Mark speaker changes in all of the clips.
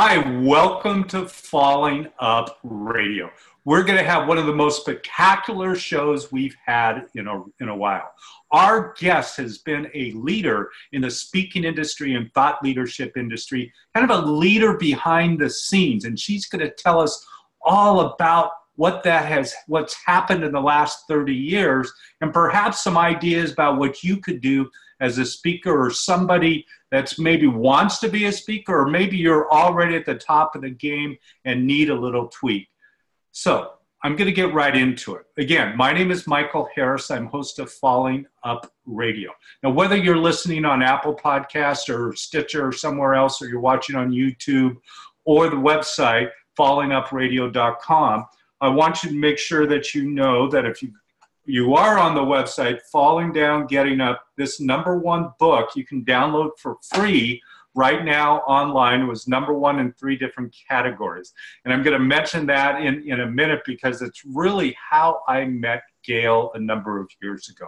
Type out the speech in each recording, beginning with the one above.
Speaker 1: Hi, welcome to Falling Up Radio. We're going to have one of the most spectacular shows we've had in a, in a while. Our guest has been a leader in the speaking industry and thought leadership industry, kind of a leader behind the scenes, and she's going to tell us all about what that has what's happened in the last 30 years and perhaps some ideas about what you could do as a speaker or somebody that's maybe wants to be a speaker, or maybe you're already at the top of the game and need a little tweak. So I'm going to get right into it. Again, my name is Michael Harris. I'm host of Falling Up Radio. Now, whether you're listening on Apple Podcast or Stitcher or somewhere else, or you're watching on YouTube or the website, fallingupradio.com, I want you to make sure that you know that if you you are on the website, Falling Down, Getting Up, this number one book you can download for free right now online. Was number one in three different categories. And I'm going to mention that in, in a minute because it's really how I met Gail a number of years ago.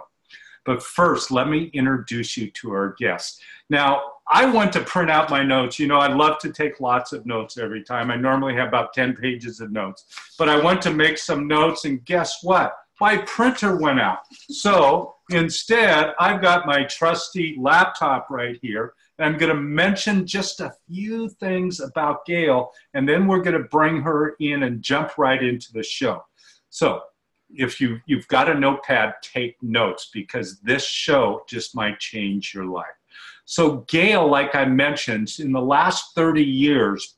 Speaker 1: But first, let me introduce you to our guest. Now, I want to print out my notes. You know, I love to take lots of notes every time. I normally have about 10 pages of notes, but I want to make some notes, and guess what? My printer went out. So instead, I've got my trusty laptop right here. I'm going to mention just a few things about Gail, and then we're going to bring her in and jump right into the show. So if you, you've got a notepad, take notes because this show just might change your life. So, Gail, like I mentioned, in the last 30 years,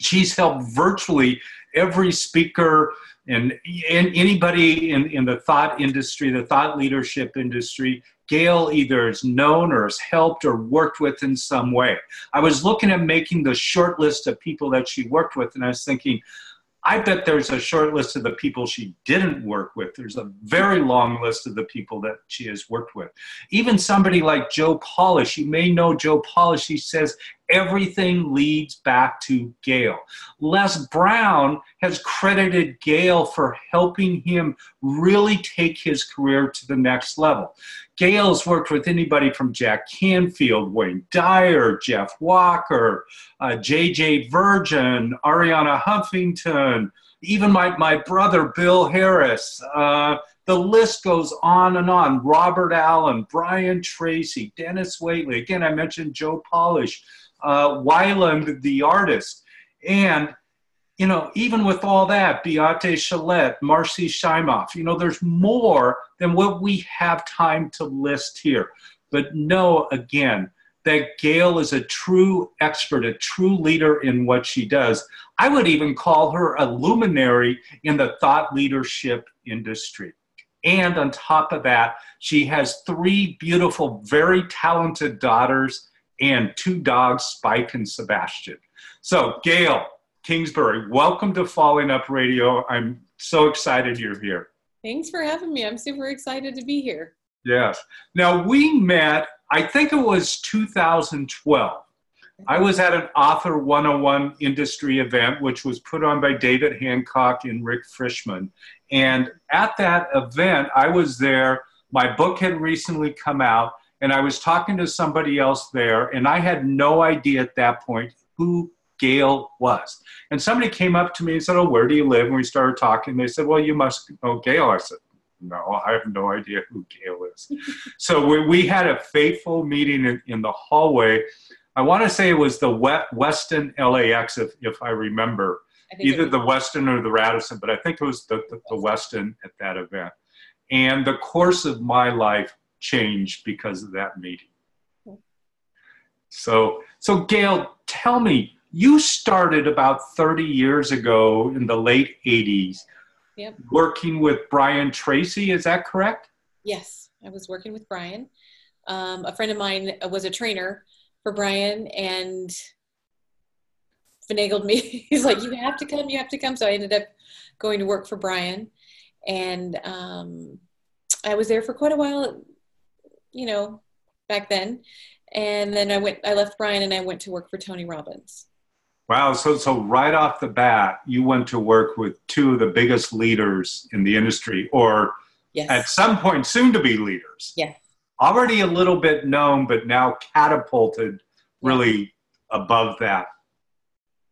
Speaker 1: she's helped virtually every speaker, and, anybody in, in the thought industry, the thought leadership industry, Gail either is known or has helped or worked with in some way. I was looking at making the short list of people that she worked with, and I was thinking, I bet there's a short list of the people she didn't work with. There's a very long list of the people that she has worked with. Even somebody like Joe Polish, you may know Joe Polish, he says everything leads back to Gail. Les Brown has credited Gail for helping him really take his career to the next level. Gail's worked with anybody from Jack Canfield, Wayne Dyer, Jeff Walker, uh, J.J. Virgin, Arianna Huffington, even my, my brother, Bill Harris. Uh, the list goes on and on. Robert Allen, Brian Tracy, Dennis Waitley. Again, I mentioned Joe Polish, uh, Wyland, the artist. And you know, even with all that, Beate Chelette, Marcy Shimoff, you know, there's more than what we have time to list here. But know again that Gail is a true expert, a true leader in what she does. I would even call her a luminary in the thought leadership industry. And on top of that, she has three beautiful, very talented daughters and two dogs, Spike and Sebastian. So, Gail, Kingsbury. Welcome to Falling Up Radio. I'm so excited you're here.
Speaker 2: Thanks for having me. I'm super excited to be here.
Speaker 1: Yes. Now, we met, I think it was 2012. I was at an Author 101 industry event, which was put on by David Hancock and Rick Frishman. And at that event, I was there. My book had recently come out, and I was talking to somebody else there, and I had no idea at that point who Gail was. And somebody came up to me and said, Oh, where do you live? And we started talking. They said, Well, you must know Gail. I said, No, I have no idea who Gail is. so we, we, had a faithful meeting in, in the hallway. I want to say it was the Westin LAX, if, if I remember, I either the Westin or the Radisson, but I think it was the, the, the Westin at that event. And the course of my life changed because of that meeting. So, so Gail, tell me, you started about 30 years ago in the late 80s
Speaker 2: yep.
Speaker 1: working with Brian Tracy. Is that correct?
Speaker 2: Yes, I was working with Brian. Um, a friend of mine was a trainer for Brian and finagled me. He's like, You have to come, you have to come. So I ended up going to work for Brian. And um, I was there for quite a while, you know, back then. And then I went, I left Brian and I went to work for Tony Robbins.
Speaker 1: Wow. So, so right off the bat, you went to work with two of the biggest leaders in the industry, or yes. at some point, soon to be leaders.
Speaker 2: Yes.
Speaker 1: Already a little bit known, but now catapulted really above that.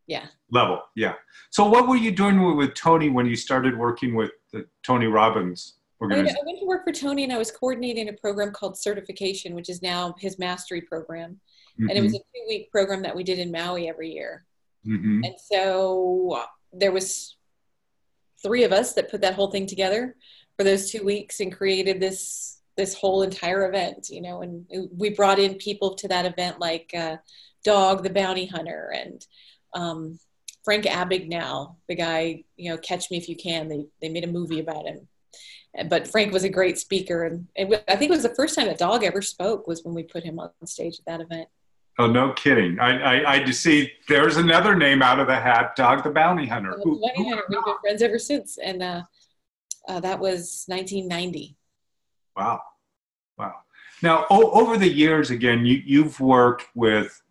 Speaker 2: yeah.
Speaker 1: Level, yeah. So what were you doing with, with Tony when you started working with the Tony Robbins
Speaker 2: I went, I went to work for Tony and I was coordinating a program called Certification, which is now his mastery program. Mm-hmm. And it was a two week program that we did in Maui every year. Mm-hmm. And so there was three of us that put that whole thing together for those two weeks and created this this whole entire event you know and we brought in people to that event like uh, dog the bounty hunter and um, frank abagnale the guy you know catch me if you can they, they made a movie about him but frank was a great speaker and it, i think it was the first time a dog ever spoke was when we put him on stage at that event
Speaker 1: Oh, no kidding. I, I, I see there's another name out of the hat, Dog the Bounty Hunter.
Speaker 2: Dog the Bounty Hunter. We've been friends ever since. And uh, uh, that was 1990.
Speaker 1: Wow. Wow. Now, o- over the years, again, you, you've worked with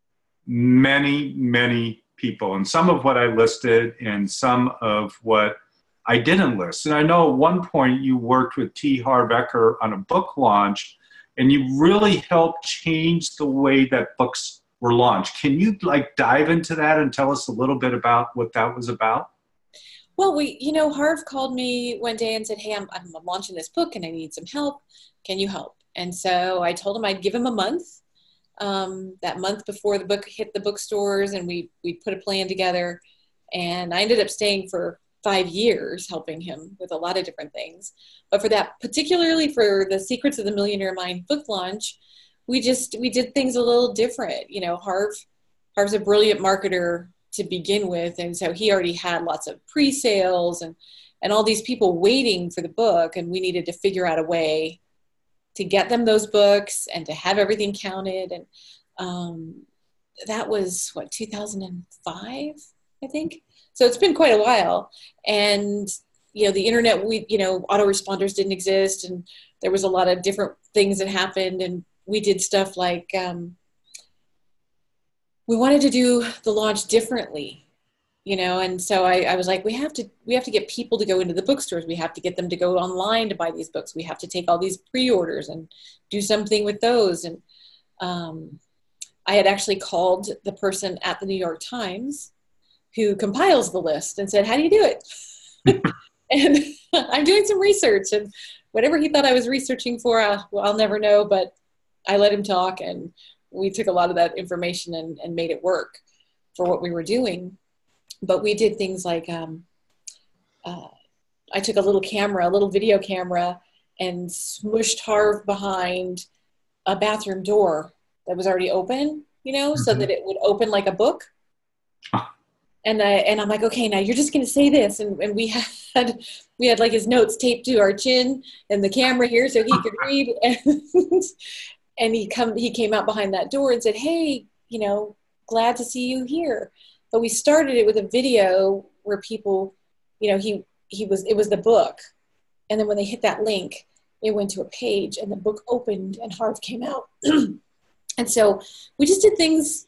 Speaker 1: many, many people, and some of what I listed, and some of what I didn't list. And I know at one point you worked with T. Harv Eker on a book launch, and you really helped change the way that books were launched. Can you like dive into that and tell us a little bit about what that was about?
Speaker 2: Well, we, you know, Harv called me one day and said, Hey, I'm, I'm launching this book and I need some help. Can you help? And so I told him I'd give him a month. Um, that month before the book hit the bookstores, and we we put a plan together. And I ended up staying for five years helping him with a lot of different things. But for that, particularly for the Secrets of the Millionaire Mind book launch, we just we did things a little different. You know, Harv Harv's a brilliant marketer to begin with and so he already had lots of pre-sales and and all these people waiting for the book and we needed to figure out a way to get them those books and to have everything counted and um, that was what 2005 i think so it's been quite a while. And you know the internet we you know autoresponders didn't exist and there was a lot of different things that happened and we did stuff like um, we wanted to do the launch differently you know and so I, I, was like we have to we have to get people to go into the bookstores. We have to get them to go online to buy these books. We have to take all these pre-orders and do something with those. And um, i had actually called the person at the new york times who compiles the list and said how do you do it and i'm doing some research and whatever he thought i was researching for uh, well, i'll never know but i let him talk and we took a lot of that information and, and made it work for what we were doing. But we did things like um, uh, I took a little camera, a little video camera, and smushed Harv behind a bathroom door that was already open, you know, mm-hmm. so that it would open like a book. And I and I'm like, okay, now you're just gonna say this, and, and we had we had like his notes taped to our chin and the camera here so he could read, and and he come he came out behind that door and said hey you know glad to see you here. But we started it with a video where people you know he he was it was the book. And then when they hit that link it went to a page and the book opened and Harv came out. And so we just did things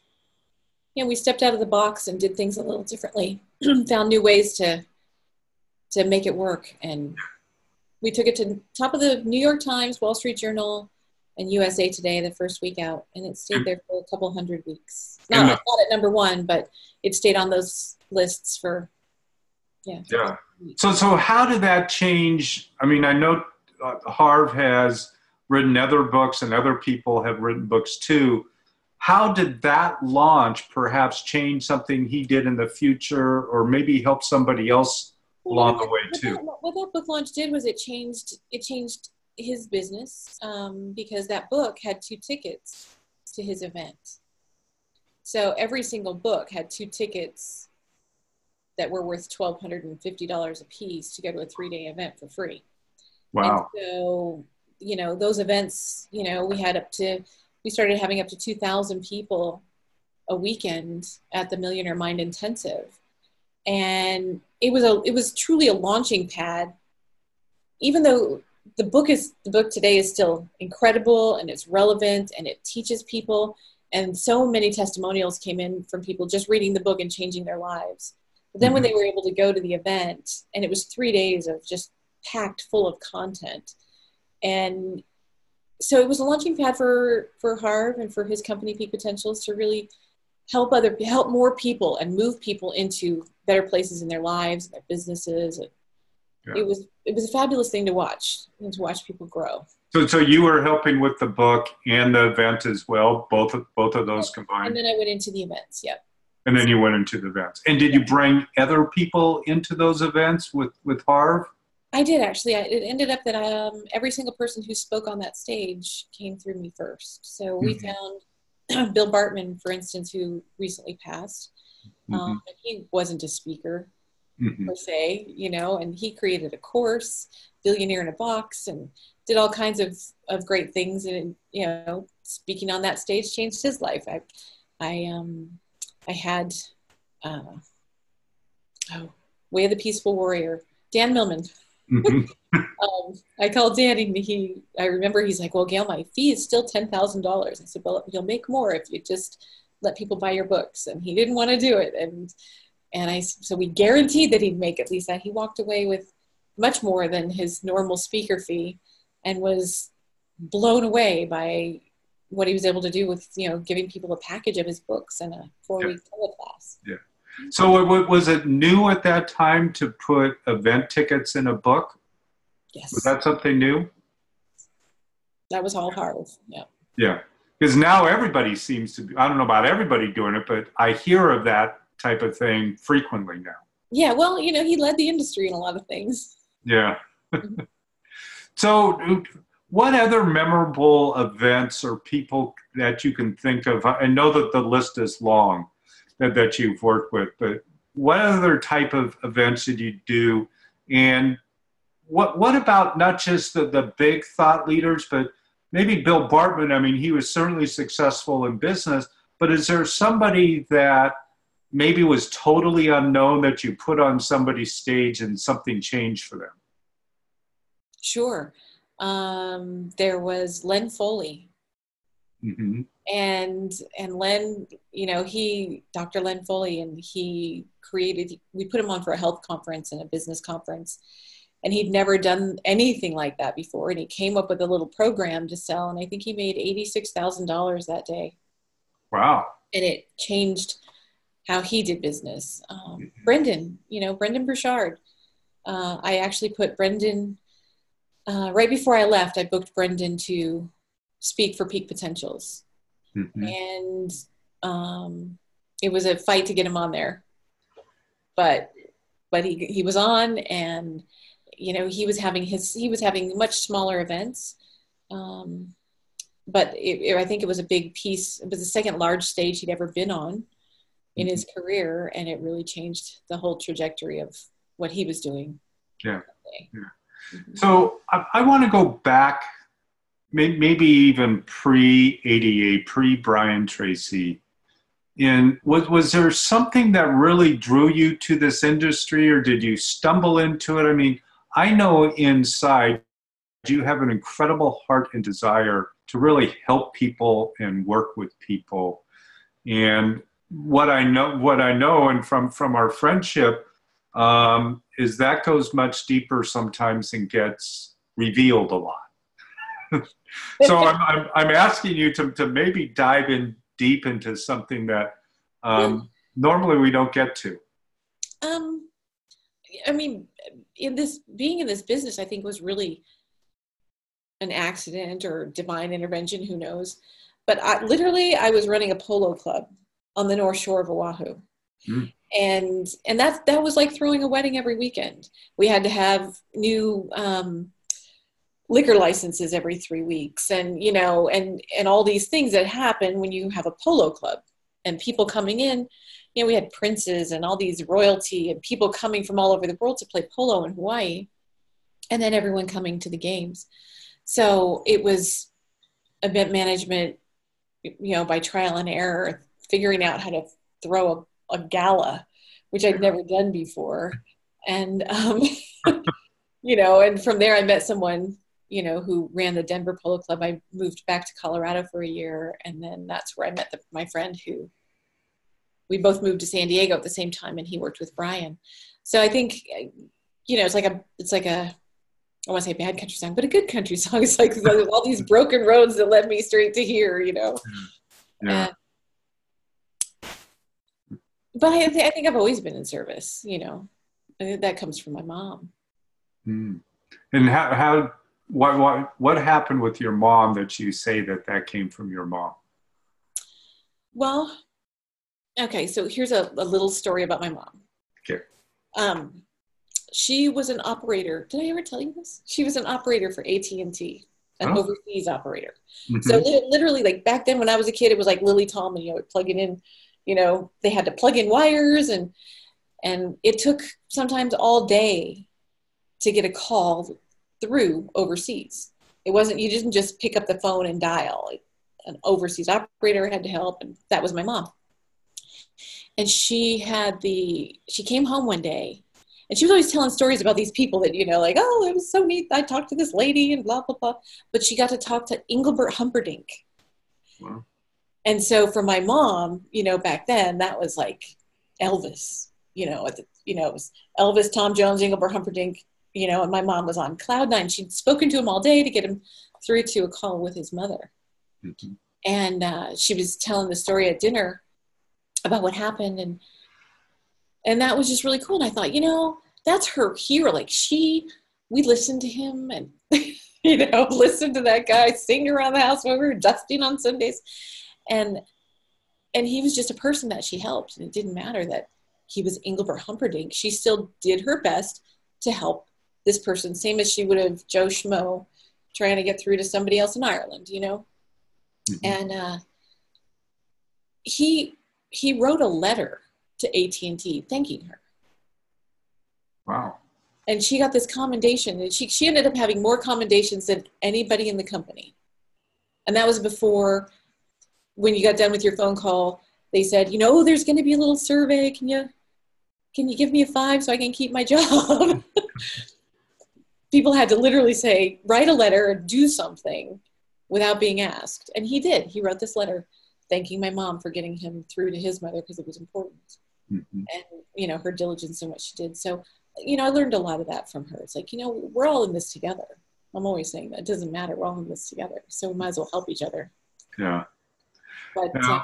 Speaker 2: you know we stepped out of the box and did things a little differently found new ways to to make it work and we took it to top of the new york times wall street journal and USA Today the first week out, and it stayed there for a couple hundred weeks. Not, not at number one, but it stayed on those lists for yeah.
Speaker 1: Yeah. So so how did that change? I mean, I know uh, Harv has written other books, and other people have written books too. How did that launch perhaps change something he did in the future, or maybe help somebody else along the way too?
Speaker 2: What that book launch did was it changed. It changed his business um, because that book had two tickets to his event. So every single book had two tickets that were worth $1,250 a piece to go to a three day event for free.
Speaker 1: Wow.
Speaker 2: And so, you know, those events, you know, we had up to, we started having up to 2,000 people a weekend at the Millionaire Mind Intensive. And it was a, it was truly a launching pad. Even though the book is the book today is still incredible and it's relevant and it teaches people and so many testimonials came in from people just reading the book and changing their lives but then mm-hmm. when they were able to go to the event and it was three days of just packed full of content and so it was a launching pad for for harv and for his company peak potentials to really help other help more people and move people into better places in their lives, their businesses. Yeah. It was it was a fabulous thing to watch and to watch people grow.
Speaker 1: So, so you were helping with the book and the event as well, both of both of those combined.
Speaker 2: And then I went into the events. Yep.
Speaker 1: And then you went into the events. And did you bring other people into those events with with Harv?
Speaker 2: I did actually. I, it ended up that um, every single person who spoke on that stage came through me first. So we mm-hmm. found Bill Bartman, for instance, who recently passed. Mm-hmm. Um, he wasn't a speaker mm-hmm. per se, you know, and he created a course, Billionaire in a Box, and did all kinds of, of great things. And you know, speaking on that stage changed his life. I, I, um, I had, uh, oh, Way of the Peaceful Warrior, Dan Millman Mm-hmm. um, I called Danny. and he, I remember he's like, well, Gail, my fee is still $10,000. I said, well, you'll make more if you just let people buy your books. And he didn't want to do it. And, and I, so we guaranteed that he'd make at least that. He walked away with much more than his normal speaker fee and was blown away by what he was able to do with, you know, giving people a package of his books and a four week yeah. class.
Speaker 1: Yeah. So was it new at that time to put event tickets in a book?
Speaker 2: Yes.
Speaker 1: Was that something new?
Speaker 2: That was all Harv. Yeah.
Speaker 1: Yeah. Because now everybody seems to be, I don't know about everybody doing it, but I hear of that type of thing frequently now.
Speaker 2: Yeah. Well, you know, he led the industry in a lot of things.
Speaker 1: Yeah. Mm-hmm. so, what other memorable events or people that you can think of? I know that the list is long that, you've worked with, but what other type of events did you do? And what, what about not just the, the big thought leaders, but maybe Bill Bartman? I mean, he was certainly successful in business, but is there somebody that maybe was totally unknown that you put on somebody's stage and something changed for them?
Speaker 2: Sure. Um, there was Len Foley. Mm-hmm. And and len you know he dr len foley and he created we put him on for a health conference and a business conference. And he'd never done anything like that before. And he came up with a little program to sell and i think he made $86000 that day.
Speaker 1: Wow.
Speaker 2: And it changed how he did business. Um, mm-hmm. brendon you know brendon burchard uh, i actually put brendon uh, right before i left i booked brendon to speak for peak potentials mm-hmm. and um, it was a fight to get him on there. But but he he was on, and you know he was having his he was having much smaller events. Um, but it, it, I think it was a big piece. It was the second large stage he'd ever been on in his mm-hmm. career, and it really changed the whole trajectory of what he was doing.
Speaker 1: Yeah. yeah. Mm-hmm. So I, I want to go back maybe even pre ADA, pre Brian Tracy. And was, was there something that really drew you to this industry, or did you stumble into it? I mean, I know inside you have an incredible heart and desire to really help people and work with people. And what I know, what I know, and from from our friendship, um, is that goes much deeper sometimes and gets revealed a lot. So I'm, I'm, I'm, asking you to, to maybe dive in deep into something that um, normally we don't get to.
Speaker 2: Um, I mean, in this being in this business, I think was really an accident or divine intervention. Who knows? But I, literally, I was running a polo club on the North Shore of Oahu. Mm. And and that that was like throwing a wedding every weekend. We had to have new um, liquor licenses every three weeks. And you know and and all these things that happen when you have a polo club and people coming in. You know we had princes and all these royalty and people coming from all over the world to play polo in hawaii and then everyone coming to the games. So it was event management you know by trial and error figuring out how to throw a, a gala which i'd never done before. And um, you know and from there i met someone you know, who ran the Denver Polo Club. I moved back to Colorado for a year, and then that's where I met the, my friend who we both moved to San Diego at the same time, and he worked with Brian. So I think, you know, it's like a, it's like a, I want to say a bad country song, but a good country song. It's like all these broken roads that led me straight to here, you know.
Speaker 1: Yeah.
Speaker 2: but I, th- I think I've always been in service. You know, I think that comes from my mom.
Speaker 1: Mm. And how, how what, what, what happened with your mom that you say that that came from your mom?
Speaker 2: Well, okay, so here's a, a little story about my mom.
Speaker 1: Okay.
Speaker 2: Um, she was an operator. Did I ever tell you this? She was an operator for AT and T, an oh. overseas operator. Mm-hmm. So literally, like back then when I was a kid, it was like Lily Tom, and you know, plugging in. You know, they had to plug in wires, and and it took sometimes all day to get a call through overseas. It wasn't you didn't just pick up the phone and dial. An overseas operator had to help, and that was my mom. And she had the she came home one day and she was always telling stories about these people that you know like oh it was so neat i talked to this lady and blah blah blah but she got to talk to engelbert humperdinck wow. and so for my mom you know back then that was like elvis you know the, you know it was elvis tom jones engelbert humperdinck you know, and my mom was on cloud nine. She'd spoken to him all day to get him through to a call with his mother. Mm-hmm. And uh, she was telling the story at dinner about what happened. And, and that was just really cool. And I thought, you know, that's her hero. Like she, we listened to him and, you know, listened to that guy sing around the house when we were dusting on Sundays. And, and he was just a person that she helped. And it didn't matter that he was Engelbert Humperdinck. She still did her best to help this person, same as she would have Joe Schmo trying to get through to somebody else in Ireland, you know? Mm-hmm. And uh, he he wrote a letter to AT&T thanking her.
Speaker 1: Wow.
Speaker 2: And she got this commendation and she, she ended up having more commendations than anybody in the company. And that was before when you got done with your phone call, they said, you know, there's going to be a little survey. Can you, can you give me a five so I can keep my job? People had to literally say, write a letter or do something without being asked. And he did. He wrote this letter thanking my mom for getting him through to his mother because it was important. Mm-hmm. And, you know, her diligence in what she did. So, you know, I learned a lot of that from her. It's like, you know, we're all in this together. I'm always saying that. It doesn't matter. We're all in this together. So we might as well help each other.
Speaker 1: Yeah. But, yeah.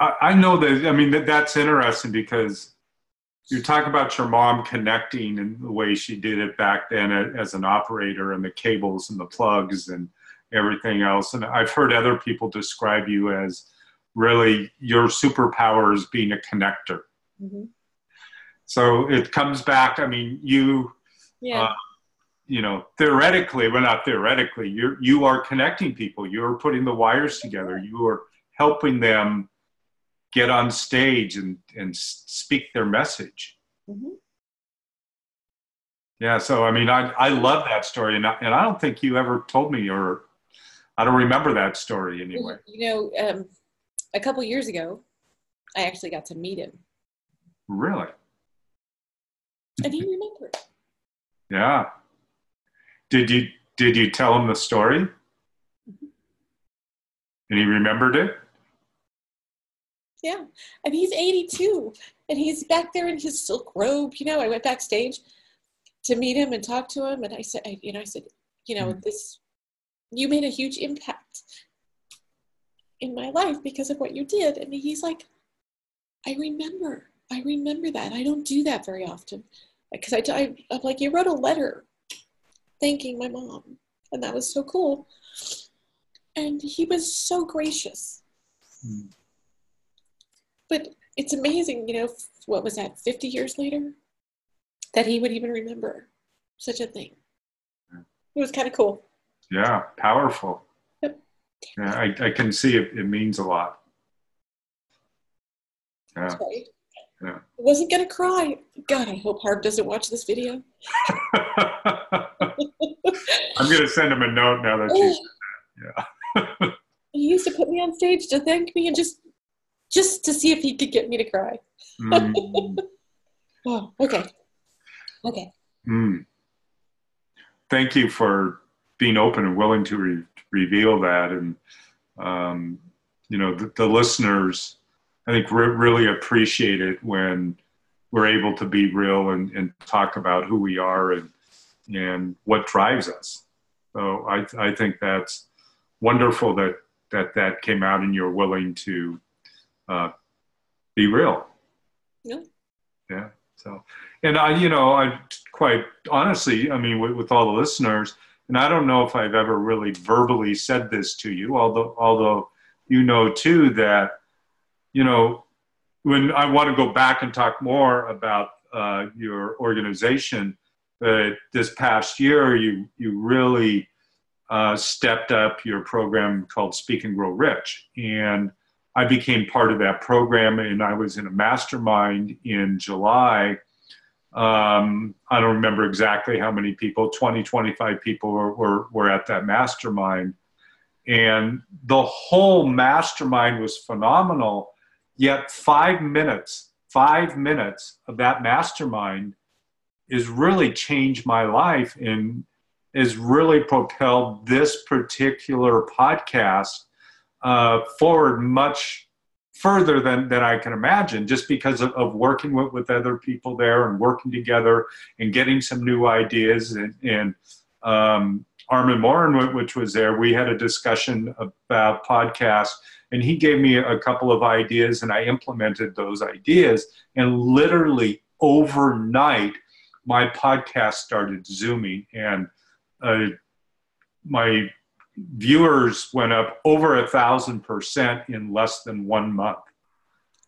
Speaker 1: Uh, I, I know that, I mean, that, that's interesting because you talk about your mom connecting and the way she did it back then as an operator and the cables and the plugs and everything else. And I've heard other people describe you as really your superpower is being a connector. Mm-hmm. So it comes back. I mean, you, yeah. Uh, you know, theoretically, well, not theoretically, you're you are connecting people. You're putting the wires together. You are helping them get on stage and, and speak their message. Mm-hmm. Yeah, so I mean, I, I love that story, and I, and I don't think you ever told me, or I don't remember that story anyway.
Speaker 2: You know, um, a couple years ago, I actually got to meet him.
Speaker 1: Really?
Speaker 2: And he remembered.
Speaker 1: Yeah. Did you did you tell him the story? Mm-hmm. And he remembered it?
Speaker 2: Yeah. And he's 82 and he's back there in his silk robe. You know, I went backstage to meet him and talk to him. And I said, I, you know, I said, you know, mm-hmm. this, you made a huge impact in my life because of what you did. And he's like, I remember, I remember that. I don't do that very often. Because I, I, I'm like, you wrote a letter thanking my mom. And that was so cool. And he was so gracious. Mm. But it's amazing, you know, what was that, 50 years later, that he would even remember such a thing. It was kind of cool.
Speaker 1: Yeah, powerful. Yep. Yeah, I, I can see it, it means a lot.
Speaker 2: Yeah. Right. Yeah. I wasn't gonna cry. God, I hope Harv doesn't watch this video.
Speaker 1: I'm gonna send him a note now that you. Oh. Yeah.
Speaker 2: he used to put me on stage to thank me and just just to see if he could get me to cry. Mm. oh, okay. Okay.
Speaker 1: Mm. Thank you for being open and willing to re- reveal that. And, um, you know, the, the listeners, I think, re- really appreciate it when we're able to be real and, and talk about who we are and, and what drives us. So I, I think that's wonderful that, that that came out and you're willing to uh, be real.
Speaker 2: Yeah.
Speaker 1: Yeah. So, and I, you know, I quite honestly, I mean, with, with all the listeners, and I don't know if I've ever really verbally said this to you, although, although you know too that, you know, when I want to go back and talk more about uh, your organization, but this past year you you really uh, stepped up your program called Speak and Grow Rich, and I became part of that program, and I was in a mastermind in July. Um, I don't remember exactly how many people, 20, 25 people were, were, were at that mastermind. And the whole mastermind was phenomenal. Yet, five minutes, five minutes of that mastermind has really changed my life and has really propelled this particular podcast uh, forward much further than, than I can imagine, just because of, of working with, with other people there and working together and getting some new ideas. And, and um, Armand Morin, which was there, we had a discussion about podcasts, and he gave me a couple of ideas, and I implemented those ideas. And literally overnight, my podcast started zooming, and uh, my viewers went up over a thousand percent in less than one month.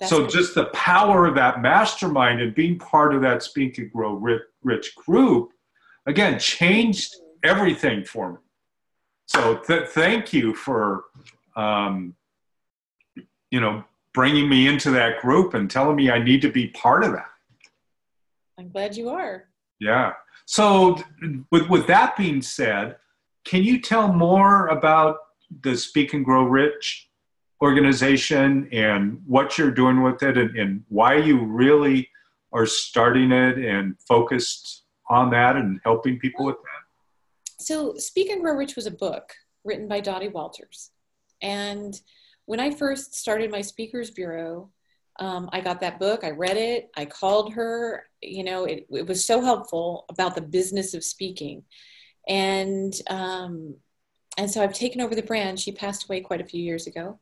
Speaker 1: That's so just the power of that mastermind and being part of that Speak and Grow Rich, rich group, again, changed everything for me. So th- thank you for, um, you know, bringing me into that group and telling me I need to be part of that.
Speaker 2: I'm glad you are.
Speaker 1: Yeah. So with with that being said, can you tell more about the Speak and Grow Rich organization and what you're doing with it and, and why you really are starting it and focused on that and helping people with that?
Speaker 2: So, Speak and Grow Rich was a book written by Dottie Walters. And when I first started my speakers bureau, um, I got that book, I read it, I called her. You know, it, it was so helpful about the business of speaking and um, and so I've taken over the brand. She passed away quite a few years ago,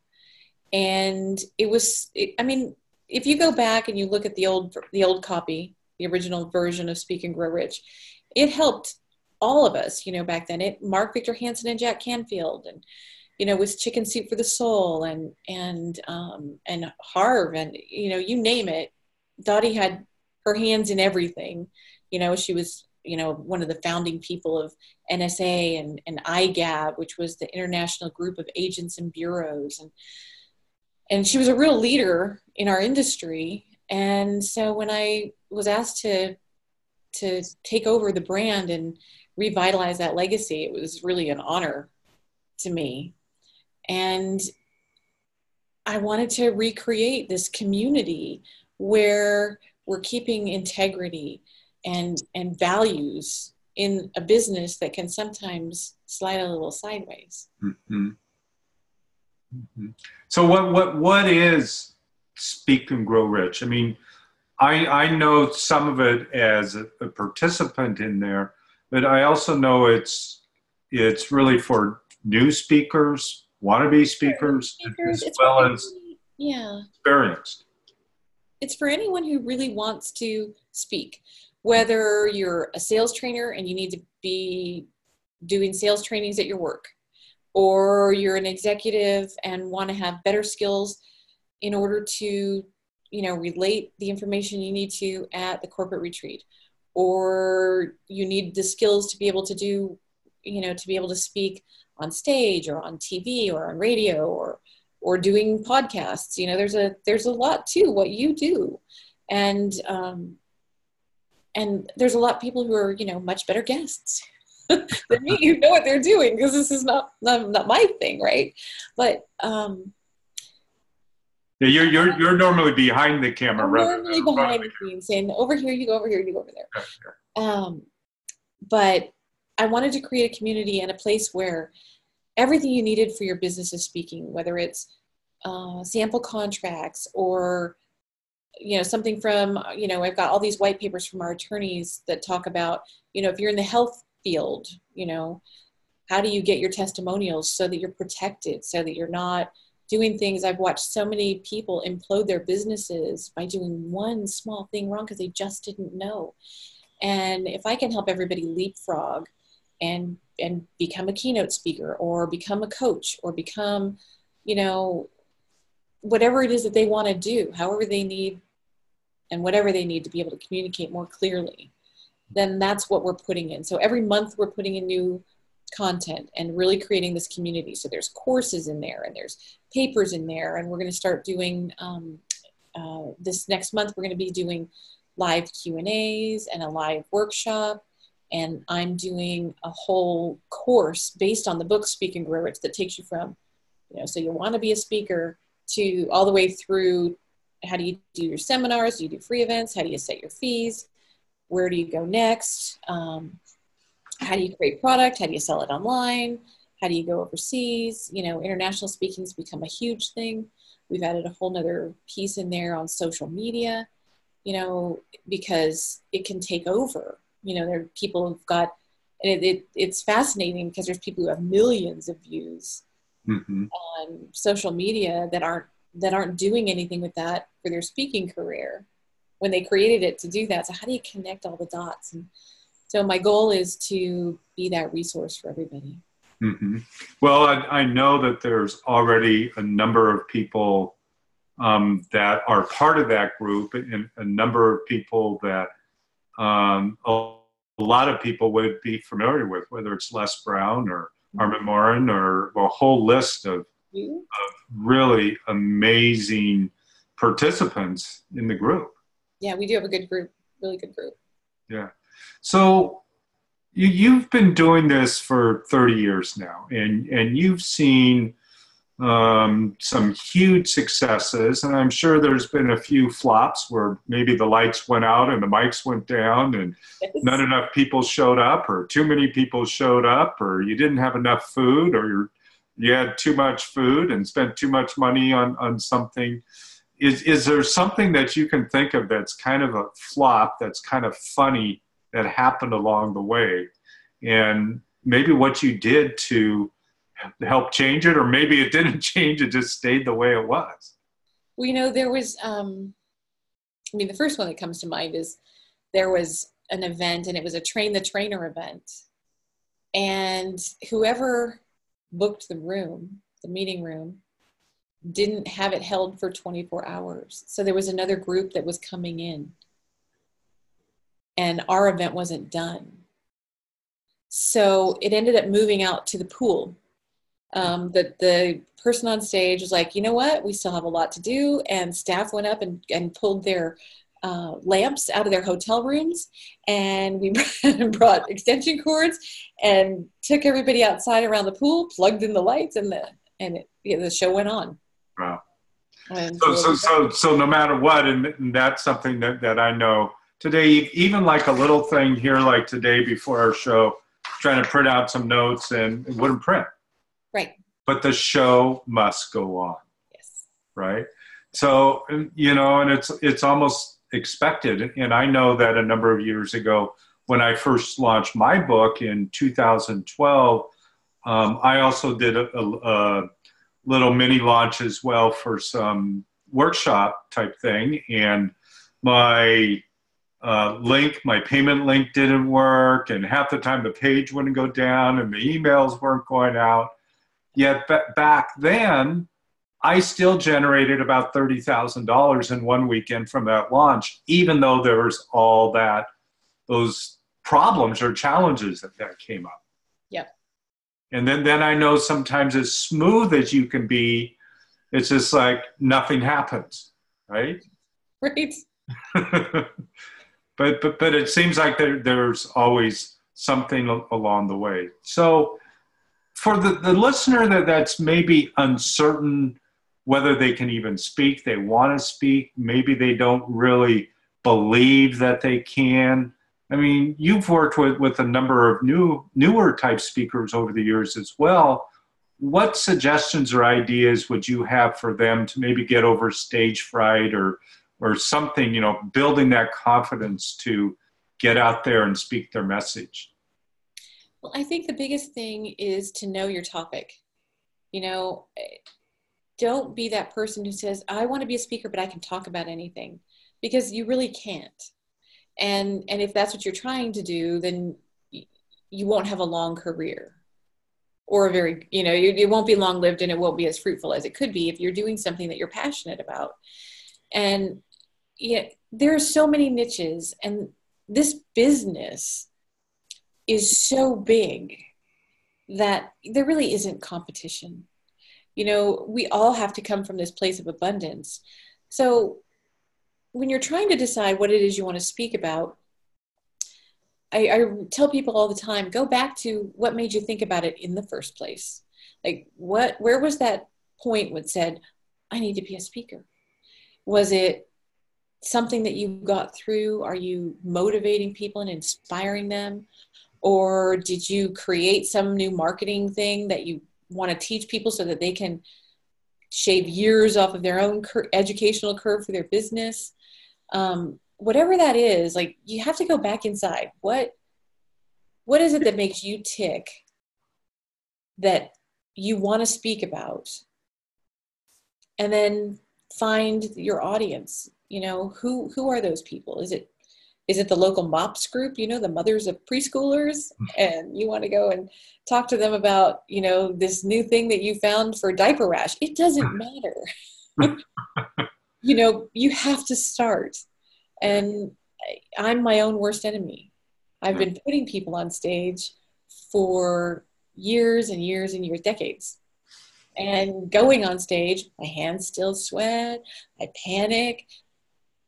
Speaker 2: and it was. It, I mean, if you go back and you look at the old the old copy, the original version of Speak and Grow Rich, it helped all of us. You know, back then, it Mark Victor Hansen and Jack Canfield, and you know, was Chicken Soup for the Soul, and and um, and Harv, and you know, you name it. Dottie had her hands in everything. You know, she was you know, one of the founding people of NSA and, and IGAB, which was the International Group of Agents and Bureaus. And, and she was a real leader in our industry. And so when I was asked to, to take over the brand and revitalize that legacy, it was really an honor to me. And I wanted to recreate this community where we're keeping integrity, and and values in a business that can sometimes slide a little sideways. Mm-hmm.
Speaker 1: Mm-hmm. So what what what is Speak and Grow Rich? I mean, I I know some of it as a, a participant in there, but I also know it's it's really for new speakers, wannabe speakers, speakers as well as
Speaker 2: yeah
Speaker 1: experienced.
Speaker 2: It's for anyone who really wants to speak whether you're a sales trainer and you need to be doing sales trainings at your work, or you're an executive and want to have better skills in order to you know relate the information you need to at the corporate retreat or you need the skills to be able to do you know to be able to speak on stage or on tv or on radio or or doing podcasts you know there's a there's a lot to what you do. And um, and there's a lot of people who are you know much better guests than me you know what they're doing because this is not, not not my thing right but um
Speaker 1: yeah, you're you're you're normally behind the camera.
Speaker 2: I'm normally behind the scenes, saying over here, you go over here, you go over there. Um, but I wanted to create a community and a place where everything you needed for your business of speaking, whether it's uh, sample contracts or you know something from you know i've got all these white papers from our attorneys that talk about you know if you're in the health field you know how do you get your testimonials so that you're protected so that you're not doing things. I've watched so many people implode their businesses by doing one small thing wrong because they just didn't know. And if I can help everybody leapfrog and and become a keynote speaker or become a coach or become, you know, whatever it is that they want to do, however they need and whatever they need to be able to communicate more clearly, then that's what we're putting in. So every month we're putting in new content and really creating this community. So there's courses in there and there's papers in there, and we're going to start doing um, uh, this next month. We're going to be doing live Q and A's and a live workshop, and I'm doing a whole course based on the book Speak and Grow Rich that takes you from, you know, so you want to be a speaker to all the way through. How do you do your seminars? Do you do free events? How do you set your fees? Where do you go next? Um, how do you create product? How do you sell it online? How do you go overseas? You know, international speaking has become a huge thing. We've added a whole nother piece in there on social media, you know, because it can take over. You know, there are people who've got, and it, it it's fascinating because there's people who have millions of views mm-hmm. on social media that aren't that aren't doing anything with that for their speaking career when they created it to do that. So how do you connect all the dots? And so my goal is to be that resource for everybody.
Speaker 1: Mm-hmm. Well, I, I, know that there's already a number of people um, that are part of that group, and a number of people that um, a, lot of people would be familiar with, whether it's Les Brown or. Armand Morin or a whole list of, mm-hmm. of really amazing participants in the group.
Speaker 2: Yeah, we do have a good group, really good group.
Speaker 1: Yeah. So you, you've been doing this for 30 years now, and, and you've seen um, some huge successes, and I'm sure there's been a few flops where maybe the lights went out and the mics went down, and not enough people showed up, or too many people showed up, or you didn't have enough food, or you had too much food and spent too much money on, on something. Is, is there something that you can think of that's kind of a flop that's kind of funny that happened along the way and maybe what you did to help change it or maybe it didn't change it just stayed the way it was
Speaker 2: well you know there was um i mean the first one that comes to mind is there was an event and it was a train the trainer event and whoever booked the room the meeting room didn't have it held for 24 hours so there was another group that was coming in and our event wasn't done. So it ended up moving out to the pool. Um, the, the person on stage was like, you know what, we still have a lot to do. And staff went up and, and pulled their uh, lamps out of their hotel rooms. And we brought extension cords and took everybody outside around the pool, plugged in the lights, and the, and it, yeah, the show went on.
Speaker 1: Wow. So, so, so, so no matter what, and, and that's something that, that I know today, even like a little thing here, like today before our show, trying to print out some notes and it wouldn't print. But the show must go on.
Speaker 2: Yes.
Speaker 1: Right. So you know, and it's it's almost expected. And I know that a number of years ago, when I first launched my book in 2012, um, I also did a, a, a little mini launch as well for some workshop type thing, and my uh, link, my payment link didn't work, and half the time the page wouldn't go down and the emails weren't going out. Yet b- back then, I still generated about $30,000 in one weekend from that launch, even though there was all that, those problems or challenges that, that came up.
Speaker 2: Yep.
Speaker 1: And then, then I know sometimes as smooth as you can be, it's just like nothing happens, right?
Speaker 2: Right.
Speaker 1: but but but it seems like there, there's always something along the way. So for the, the listener that, that's maybe uncertain whether they can even speak, they want to speak, maybe they don't really believe that they can. I mean, you've worked with, with a number of new newer type speakers over the years as well. What suggestions or ideas would you have for them to maybe get over stage fright or or something, you know, building that confidence to get out there and speak their message?
Speaker 2: Well, I think the biggest thing is to know your topic. You know, eh, don't be that person who says, I want to be a speaker, but I can talk about anything because you really can't. And, and if that's what you're trying to do, then you won't have a long career or a very, you know, you it won't be long lived and it won't be as fruitful as it could be if you're doing something that you're passionate about. And yeah, there are so many niches and this business is so big that there really isn't competition. You know, we all have to come from this place of abundance. So when you're trying to decide what it is you want to speak about, I, I tell people all the time go back to what made you think about it in the first place. Like, what, where was that point when said, I need to be a speaker? Was it something that you got through? Are you motivating people and inspiring them? Or did you create some new marketing thing that you want to teach people so that they can shave years off of their own cur- educational curve for their business? Um, whatever that is, like you have to go back inside. What what is it that makes you tick that you want to speak about? And then find your audience. You know, who who are those people? Is it is it the local mops group you know the mothers of preschoolers? Mm-hmm. And you want to go and talk to them about you know this new thing that you found for diaper rash. It doesn't matter. You know you have to start. And i'm my own worst enemy. I've been mm. putting people on stage for years and years and years decades. And going on stage my hands still sweat i panic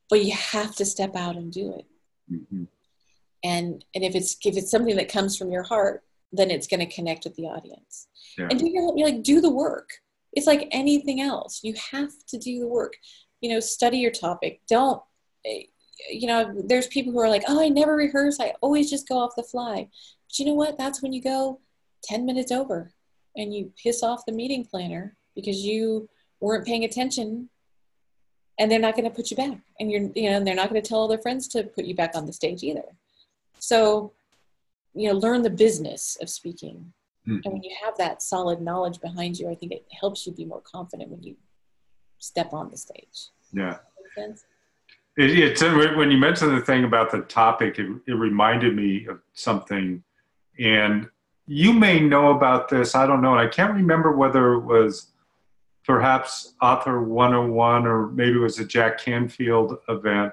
Speaker 2: but you have to step out and do it Mm-hmm. And and if it's if it's something that comes from your heart, then it's going to connect with the audience. Yeah. And do your like do the work. It's like anything else. You have to do the work. You know, study your topic. Don't eh, you know, there's people who are like, "Oh, I never rehearse. I always just go off the fly." But you know what? That's when you go 10 minutes over and you piss off the meeting planner because you weren't paying attention and they're not going to put you back. And you're you know and they're not going to tell all their friends to put you back on the stage either. So you know learn the business of speaking. Mm. and when you have that solid knowledge behind you i think it helps you be more confident when you step on the stage.
Speaker 1: Yeah. It, it's when you mentioned the thing about the topic it, it reminded me of something. And you may know about this i don't know and i can't remember whether it was perhaps Author 101 or maybe it was a Jack Canfield event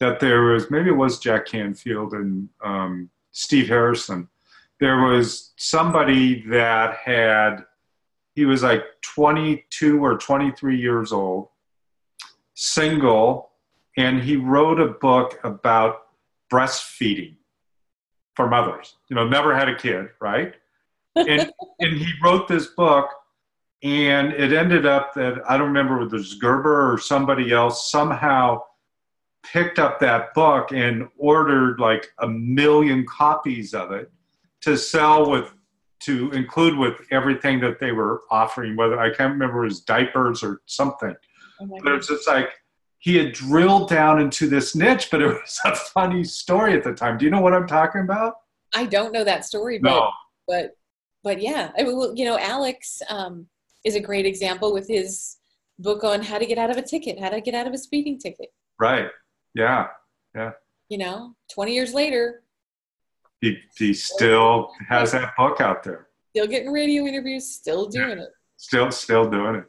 Speaker 1: that there was maybe it was Jack Canfield and um, Steve Harrison. There was somebody that had he was like 22 or 23 years old, single, and he wrote a book about breastfeeding for mothers. You know, never had a kid, right? And and he wrote this book and it ended up that I don't remember whether it was Gerber or somebody else somehow picked up that book and ordered like a million copies of it to sell with to include with everything that they were offering whether i can't remember it was diapers or something. Oh but it's just like he had drilled down into this niche but it was a funny story at the time. Do you know what i'm talking about?
Speaker 2: I don't know that story but no. but but yeah. I mean, you know alex um, is a great example with his book on how to get out of a ticket, how to get out of a speeding ticket.
Speaker 1: Right. Yeah. Yeah.
Speaker 2: You know, 20 years later,
Speaker 1: he, he still has that book out there.
Speaker 2: Still getting radio interviews, still doing
Speaker 1: yeah.
Speaker 2: it.
Speaker 1: Still, still doing it.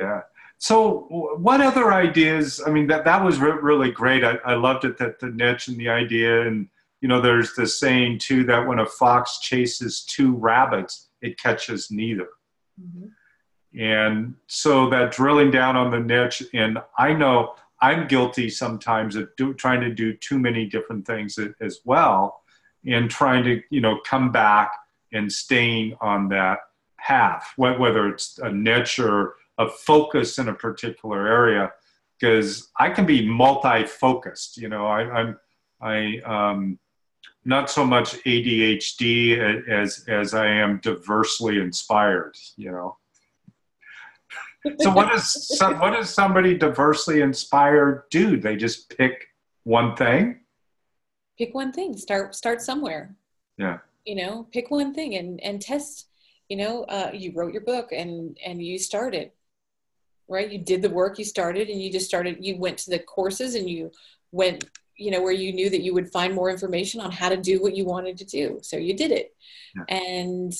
Speaker 1: Yeah. So, what other ideas? I mean, that that was re- really great. I, I loved it that the niche and the idea, and you know, there's the saying too that when a fox chases two rabbits, it catches neither. Mm-hmm. And so that drilling down on the niche, and I know I'm guilty sometimes of do, trying to do too many different things as well, and trying to you know come back and staying on that path, whether it's a niche or a focus in a particular area, because I can be multi-focused. You know, I, I'm I um, not so much ADHD as as I am diversely inspired. You know so what does what does somebody diversely inspired do? They just pick one thing.
Speaker 2: Pick one thing. Start start somewhere.
Speaker 1: Yeah.
Speaker 2: You know, pick one thing and and test. You know, uh, you wrote your book and and you started. right? You did the work, you started, and you just started, you went to the courses and you went, you know, where you knew that you would find more information on how to do what you wanted to do. So you did it. Yeah. And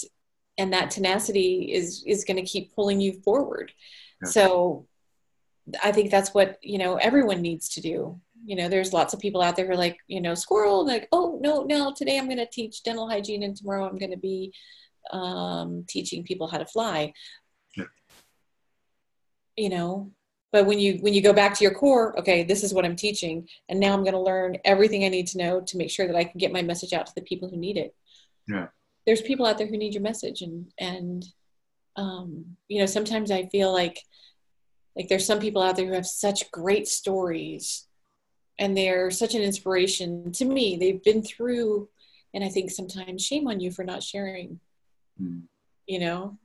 Speaker 2: and that tenacity is is going to keep pulling you forward. Yeah. So I think that's what, you know, everyone needs to do. You know, there's lots of people out there who are like, you know, squirrel, like, oh no, no, today I'm going to teach dental hygiene and tomorrow I'm going to be um, teaching people how to fly you know but when you when you go back to your core okay this is what i'm teaching and now i'm going to learn everything i need to know to make sure that i can get my message out to the people who need it
Speaker 1: yeah
Speaker 2: there's people out there who need your message and and um, you know sometimes i feel like like there's some people out there who have such great stories and they're such an inspiration to me they've been through and i think sometimes shame on you for not sharing mm. you know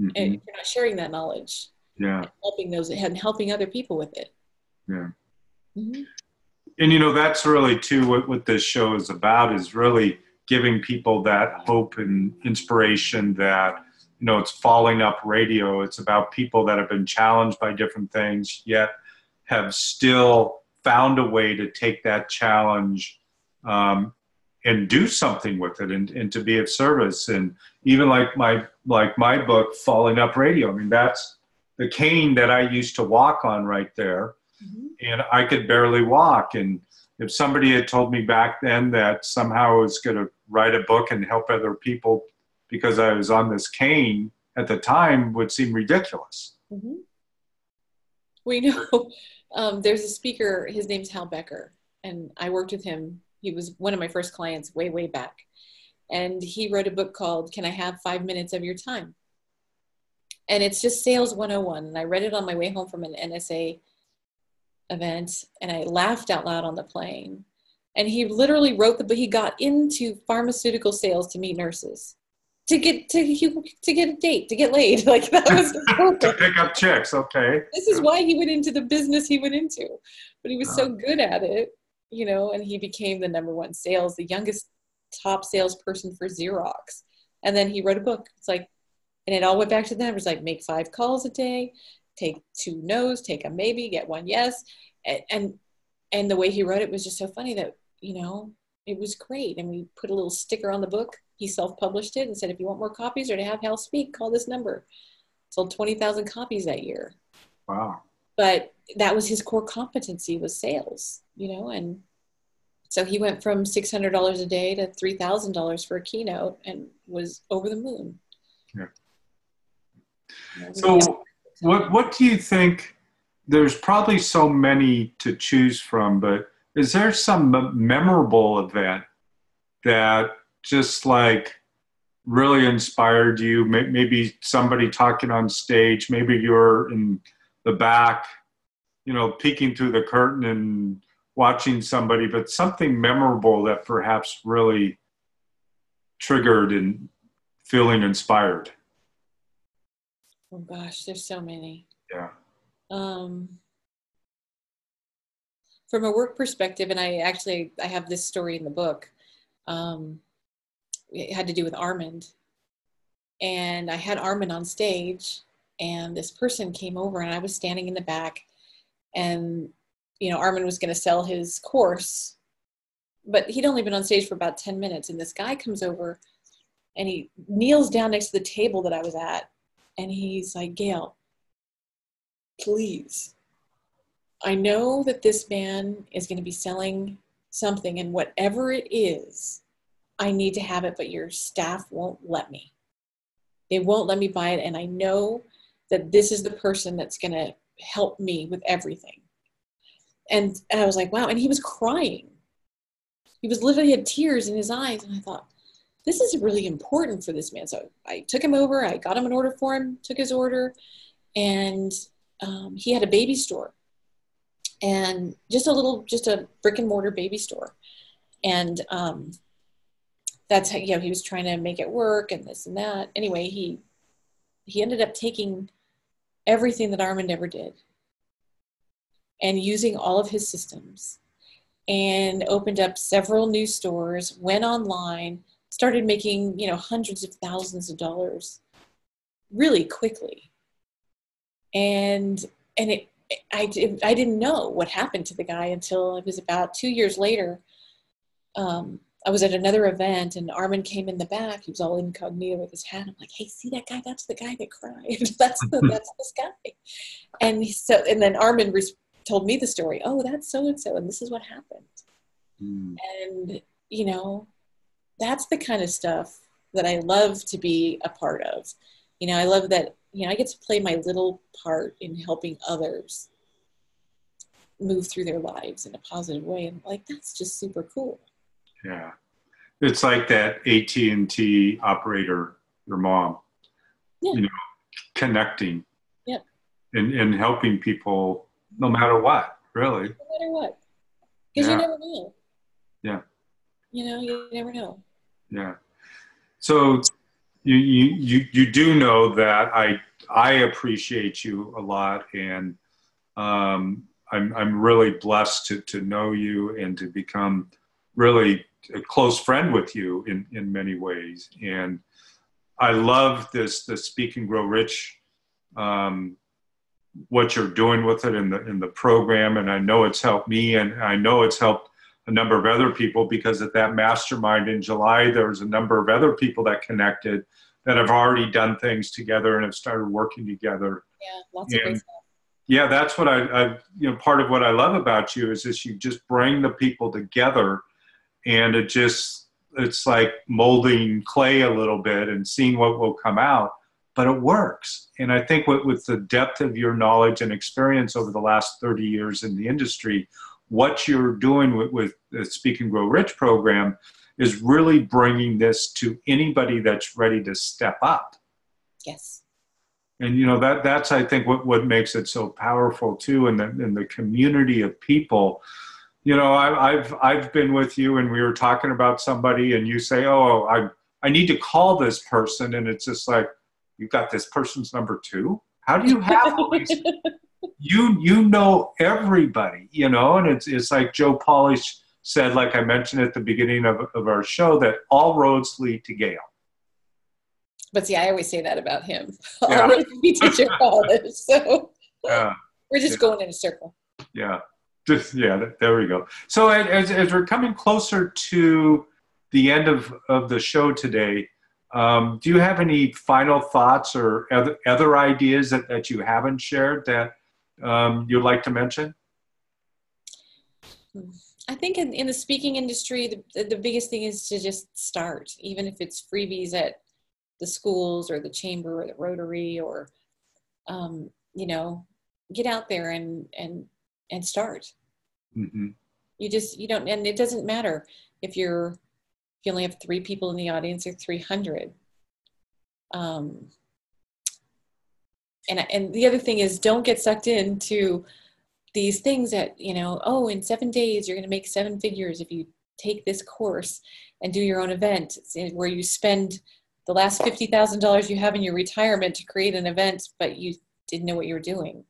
Speaker 2: mm-hmm. and you're not sharing that knowledge
Speaker 1: yeah
Speaker 2: helping those and helping other people with it
Speaker 1: yeah mm-hmm. and you know that's really too what, what this show is about is really giving people that hope and inspiration that you know it's falling up radio it's about people that have been challenged by different things yet have still found a way to take that challenge um, and do something with it and, and to be of service and even like my like my book falling up radio i mean that's the cane that I used to walk on right there, mm-hmm. and I could barely walk. And if somebody had told me back then that somehow I was going to write a book and help other people because I was on this cane at the time would seem ridiculous.
Speaker 2: Mm-hmm. We know um, there's a speaker, his name's Hal Becker, and I worked with him. He was one of my first clients way, way back. And he wrote a book called Can I Have Five Minutes of Your Time? and it's just sales 101 and i read it on my way home from an nsa event and i laughed out loud on the plane. And he literally wrote the but he got into pharmaceutical sales to meet nurses. To get to to get a date to get laid. Like that was
Speaker 1: to pick up chicks okay.
Speaker 2: This is why he went into the business he went into. But he was so uh-huh. good at it you know and he became the number one sales the youngest top salesperson for xerox. And then he wrote a book. It's like and it all went back to them. It was like make five calls a day, take two no's, take a maybe, get one yes. And, and and the way he wrote it was just so funny that, you know, it was great. And we put a little sticker on the book. He self-published it and said, if you want more copies or to have Hal speak, call this number. Sold 20,000 copies that year.
Speaker 1: Wow.
Speaker 2: But that was his core competency was sales, you know, and so he went from $600 a day to $3,000 for a keynote and was over the moon.
Speaker 1: Yeah. So, what what do you think? There's probably so many to choose from, but is there some memorable event that just like really inspired you? Maybe somebody talking on stage, maybe you're in the back, you know, peeking through the curtain and watching somebody, but something memorable that perhaps really triggered and feeling inspired.
Speaker 2: Oh gosh, there's so many.
Speaker 1: Yeah.
Speaker 2: Um, from a work perspective, and I actually I have this story in the book. Um, it had to do with Armand, and I had Armand on stage, and this person came over, and I was standing in the back, and you know Armand was going to sell his course, but he'd only been on stage for about ten minutes, and this guy comes over, and he kneels down next to the table that I was at, and he's like, Gail, please. I know that this man is going to be selling something, and whatever it is, I need to have it, but your staff won't let me. They won't let me buy it, and I know that this is the person that's going to help me with everything. And, and I was like, wow. And he was crying. He was literally had tears in his eyes. And I thought, this is really important for this man. So I took him over, I got him an order for him, took his order, and um, he had a baby store and just a little, just a brick and mortar baby store. And um, that's how, you know, he was trying to make it work and this and that. Anyway, he, he ended up taking everything that Armand ever did and using all of his systems and opened up several new stores, went online, started making you know hundreds of thousands of dollars really quickly and and it I, did, I didn't know what happened to the guy until it was about two years later. Um, I was at another event and Armand came in the back. He was all incognito with his hat. I'm like, "Hey, see that guy? That's the guy that cried. that's the, that's this guy." And he, so, and then Armand re- told me the story. Oh, that's so and so, and this is what happened. Mm. And you know, that's the kind of stuff that I love to be a part of. You know, I love that you know I get to play my little part in helping others move through their lives in a positive way, and like that's just super cool.
Speaker 1: Yeah, it's like that AT and T operator, your mom. Yeah. You know, connecting.
Speaker 2: Yep.
Speaker 1: And and helping people no matter what, really.
Speaker 2: No matter what, because yeah. you never know.
Speaker 1: Yeah.
Speaker 2: You know, you never know.
Speaker 1: Yeah. So you, you, you, do know that I, I appreciate you a lot and um, I'm, I'm really blessed to, to know you and to become really a close friend with you in, in many ways. And I love this, the Speak and Grow Rich, um, what you're doing with it in the, in the program. And I know it's helped me and I know it's helped a number of other people because at that mastermind in July, there was a number of other people that connected that have already done things together and have started working together.
Speaker 2: Yeah, lots and, of great stuff.
Speaker 1: Yeah, that's what I, I, you know, part of what I love about you is this: you just bring the people together, and it just, it's like molding clay a little bit and seeing what will come out. But it works, and I think with, with the depth of your knowledge and experience over the last 30 years in the industry, what you're doing with, with the Speak and Grow Rich program is really bringing this to anybody that's ready to step up.
Speaker 2: Yes.
Speaker 1: And you know that that's I think what, what makes it so powerful too, in the in the community of people. You know, I, I've I've been with you, and we were talking about somebody, and you say, "Oh, oh I I need to call this person," and it's just like, you've got this person's number two? How do you have all these you you know everybody, you know, and it's it's like Joe Polish said, like I mentioned at the beginning of, of our show, that all roads lead to Gail.
Speaker 2: But see, I always say that about him. Yeah. All roads lead to Joe Polish. So yeah. we're just yeah. going in a circle.
Speaker 1: Yeah. Just, yeah, there we go. So as, as we're coming closer to the end of, of the show today, um, do you have any final thoughts or other, other ideas that, that you haven't shared that um, you'd like to mention?
Speaker 2: I think in, in the speaking industry, the, the biggest thing is to just start, even if it's freebies at the schools or the chamber or the Rotary or, um, you know, get out there and and and start. Mm-hmm. You just you don't, and it doesn't matter if you're if you only have three people in the audience or three hundred. Um, and and the other thing is don't get sucked into these things that you know oh in seven days you're going to make seven figures if you take this course and do your own event where you spend the last $50000 you have in your retirement to create an event but you didn't know what you were doing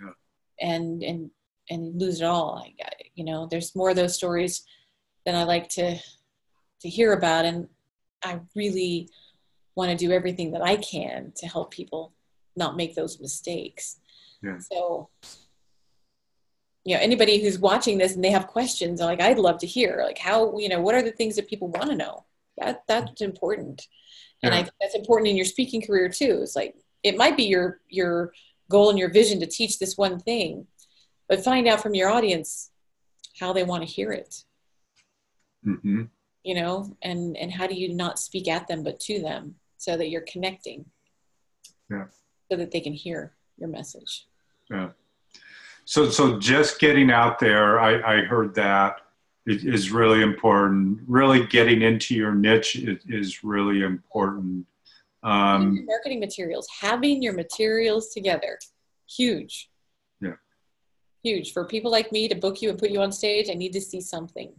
Speaker 2: yeah. and and and lose it all I, you know there's more of those stories than i like to to hear about and i really want to do everything that i can to help people not make those mistakes. Yeah. So, you know, anybody who's watching this and they have questions, like I'd love to hear, like how, you know, what are the things that people want to know? That that's important, and I think that's important in your speaking career too. It's like it might be your your goal and your vision to teach this one thing, but find out from your audience how they want to hear it. Mm-hmm. You know, and and how do you not speak at them but to them so that you're connecting?
Speaker 1: Yeah
Speaker 2: so that they can hear your message.
Speaker 1: Yeah. So, so just getting out there, I, I heard that is really important. Really getting into your niche is, is really important.
Speaker 2: Um, marketing materials, having your materials together, huge.
Speaker 1: Yeah.
Speaker 2: Huge for people like me to book you and put you on stage. I need to see something,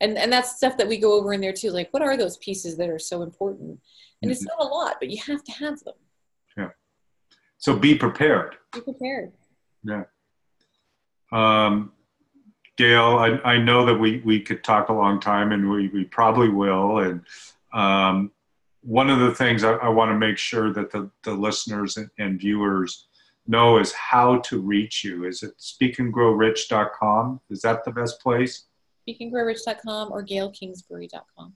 Speaker 2: and and that's stuff that we go over in there too. Like, what are those pieces that are so important? And mm-hmm. it's not a lot, but you have to have them.
Speaker 1: So be prepared.
Speaker 2: Be prepared.
Speaker 1: Yeah. Um, Gail, I, I know that we, we could talk a long time and we, we probably will. And um, one of the things I, I want to make sure that the, the listeners and, and viewers know is how to reach you. Is it speakandgrowrich.com? Is that the best place?
Speaker 2: Speakandgrowrich.com or gailkingsbury.com.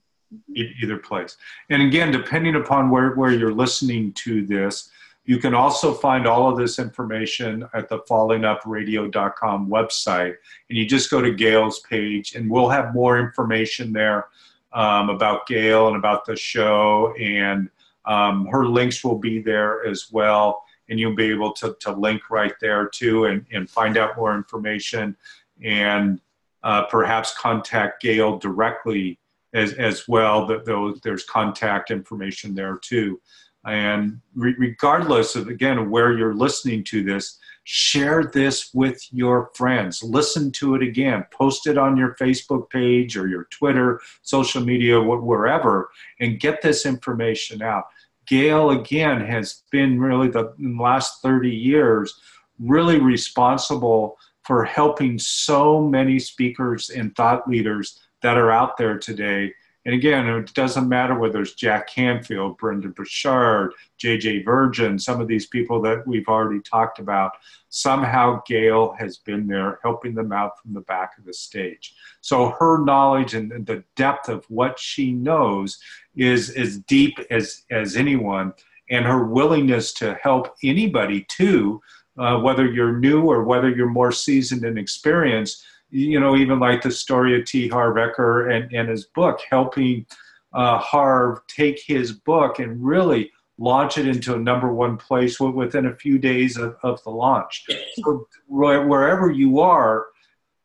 Speaker 1: E- either place. And again, depending upon where, where you're listening to this, you can also find all of this information at the fallingupradio.com website. And you just go to Gail's page, and we'll have more information there um, about Gail and about the show. And um, her links will be there as well. And you'll be able to, to link right there too and, and find out more information and uh, perhaps contact Gail directly as, as well. That there's contact information there too. And re- regardless of, again, where you're listening to this, share this with your friends. Listen to it again. Post it on your Facebook page or your Twitter, social media, wherever, and get this information out. Gail, again, has been really the, last 30 years, really responsible for helping so many speakers and thought leaders that are out there today and again, it doesn't matter whether it's Jack Canfield, Brendon Burchard, JJ Virgin, some of these people that we've already talked about. Somehow Gail has been there helping them out from the back of the stage. So her knowledge and the depth of what she knows is as deep as, as anyone. And her willingness to help anybody too, uh, whether you're new or whether you're more seasoned and experienced, you know, even like the story of T. Harv Eker and, and his book, helping uh, Harv take his book and really launch it into a number one place within a few days of, of the launch. So wherever you are,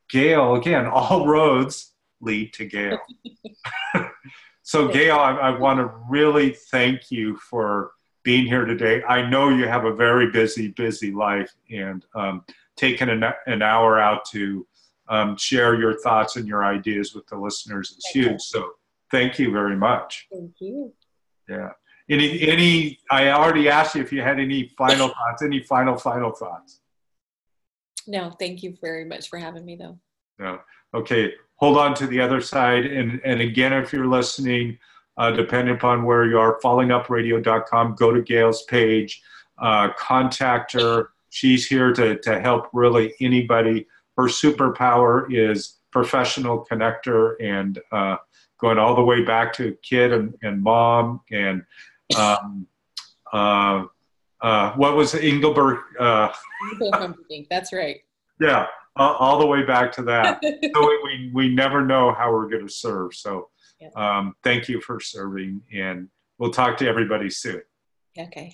Speaker 1: Gail, again, all roads lead to Gail. so Gail, I, I want to really thank you for being here today. I know you have a very busy, busy life and um, taking an, an hour out to um, share your thoughts and your ideas with the listeners is huge. So thank you very much.
Speaker 2: Thank you.
Speaker 1: Yeah. Any, any, I already asked you if you had any final thoughts, any final, final thoughts?
Speaker 2: No, thank you very much for having me though.
Speaker 1: No. Okay. Hold on to the other side. And, and again, if you're listening, uh, depending upon where you are, fallingupradio.com, go to Gail's page, uh, contact her. She's here to, to help really anybody her superpower is professional connector and uh, going all the way back to kid and, and mom and um, uh, uh, what was Engelbert? Uh,
Speaker 2: That's right.
Speaker 1: Yeah, all the way back to that. so we, we never know how we're going to serve. So um, thank you for serving, and we'll talk to everybody soon.
Speaker 2: Okay.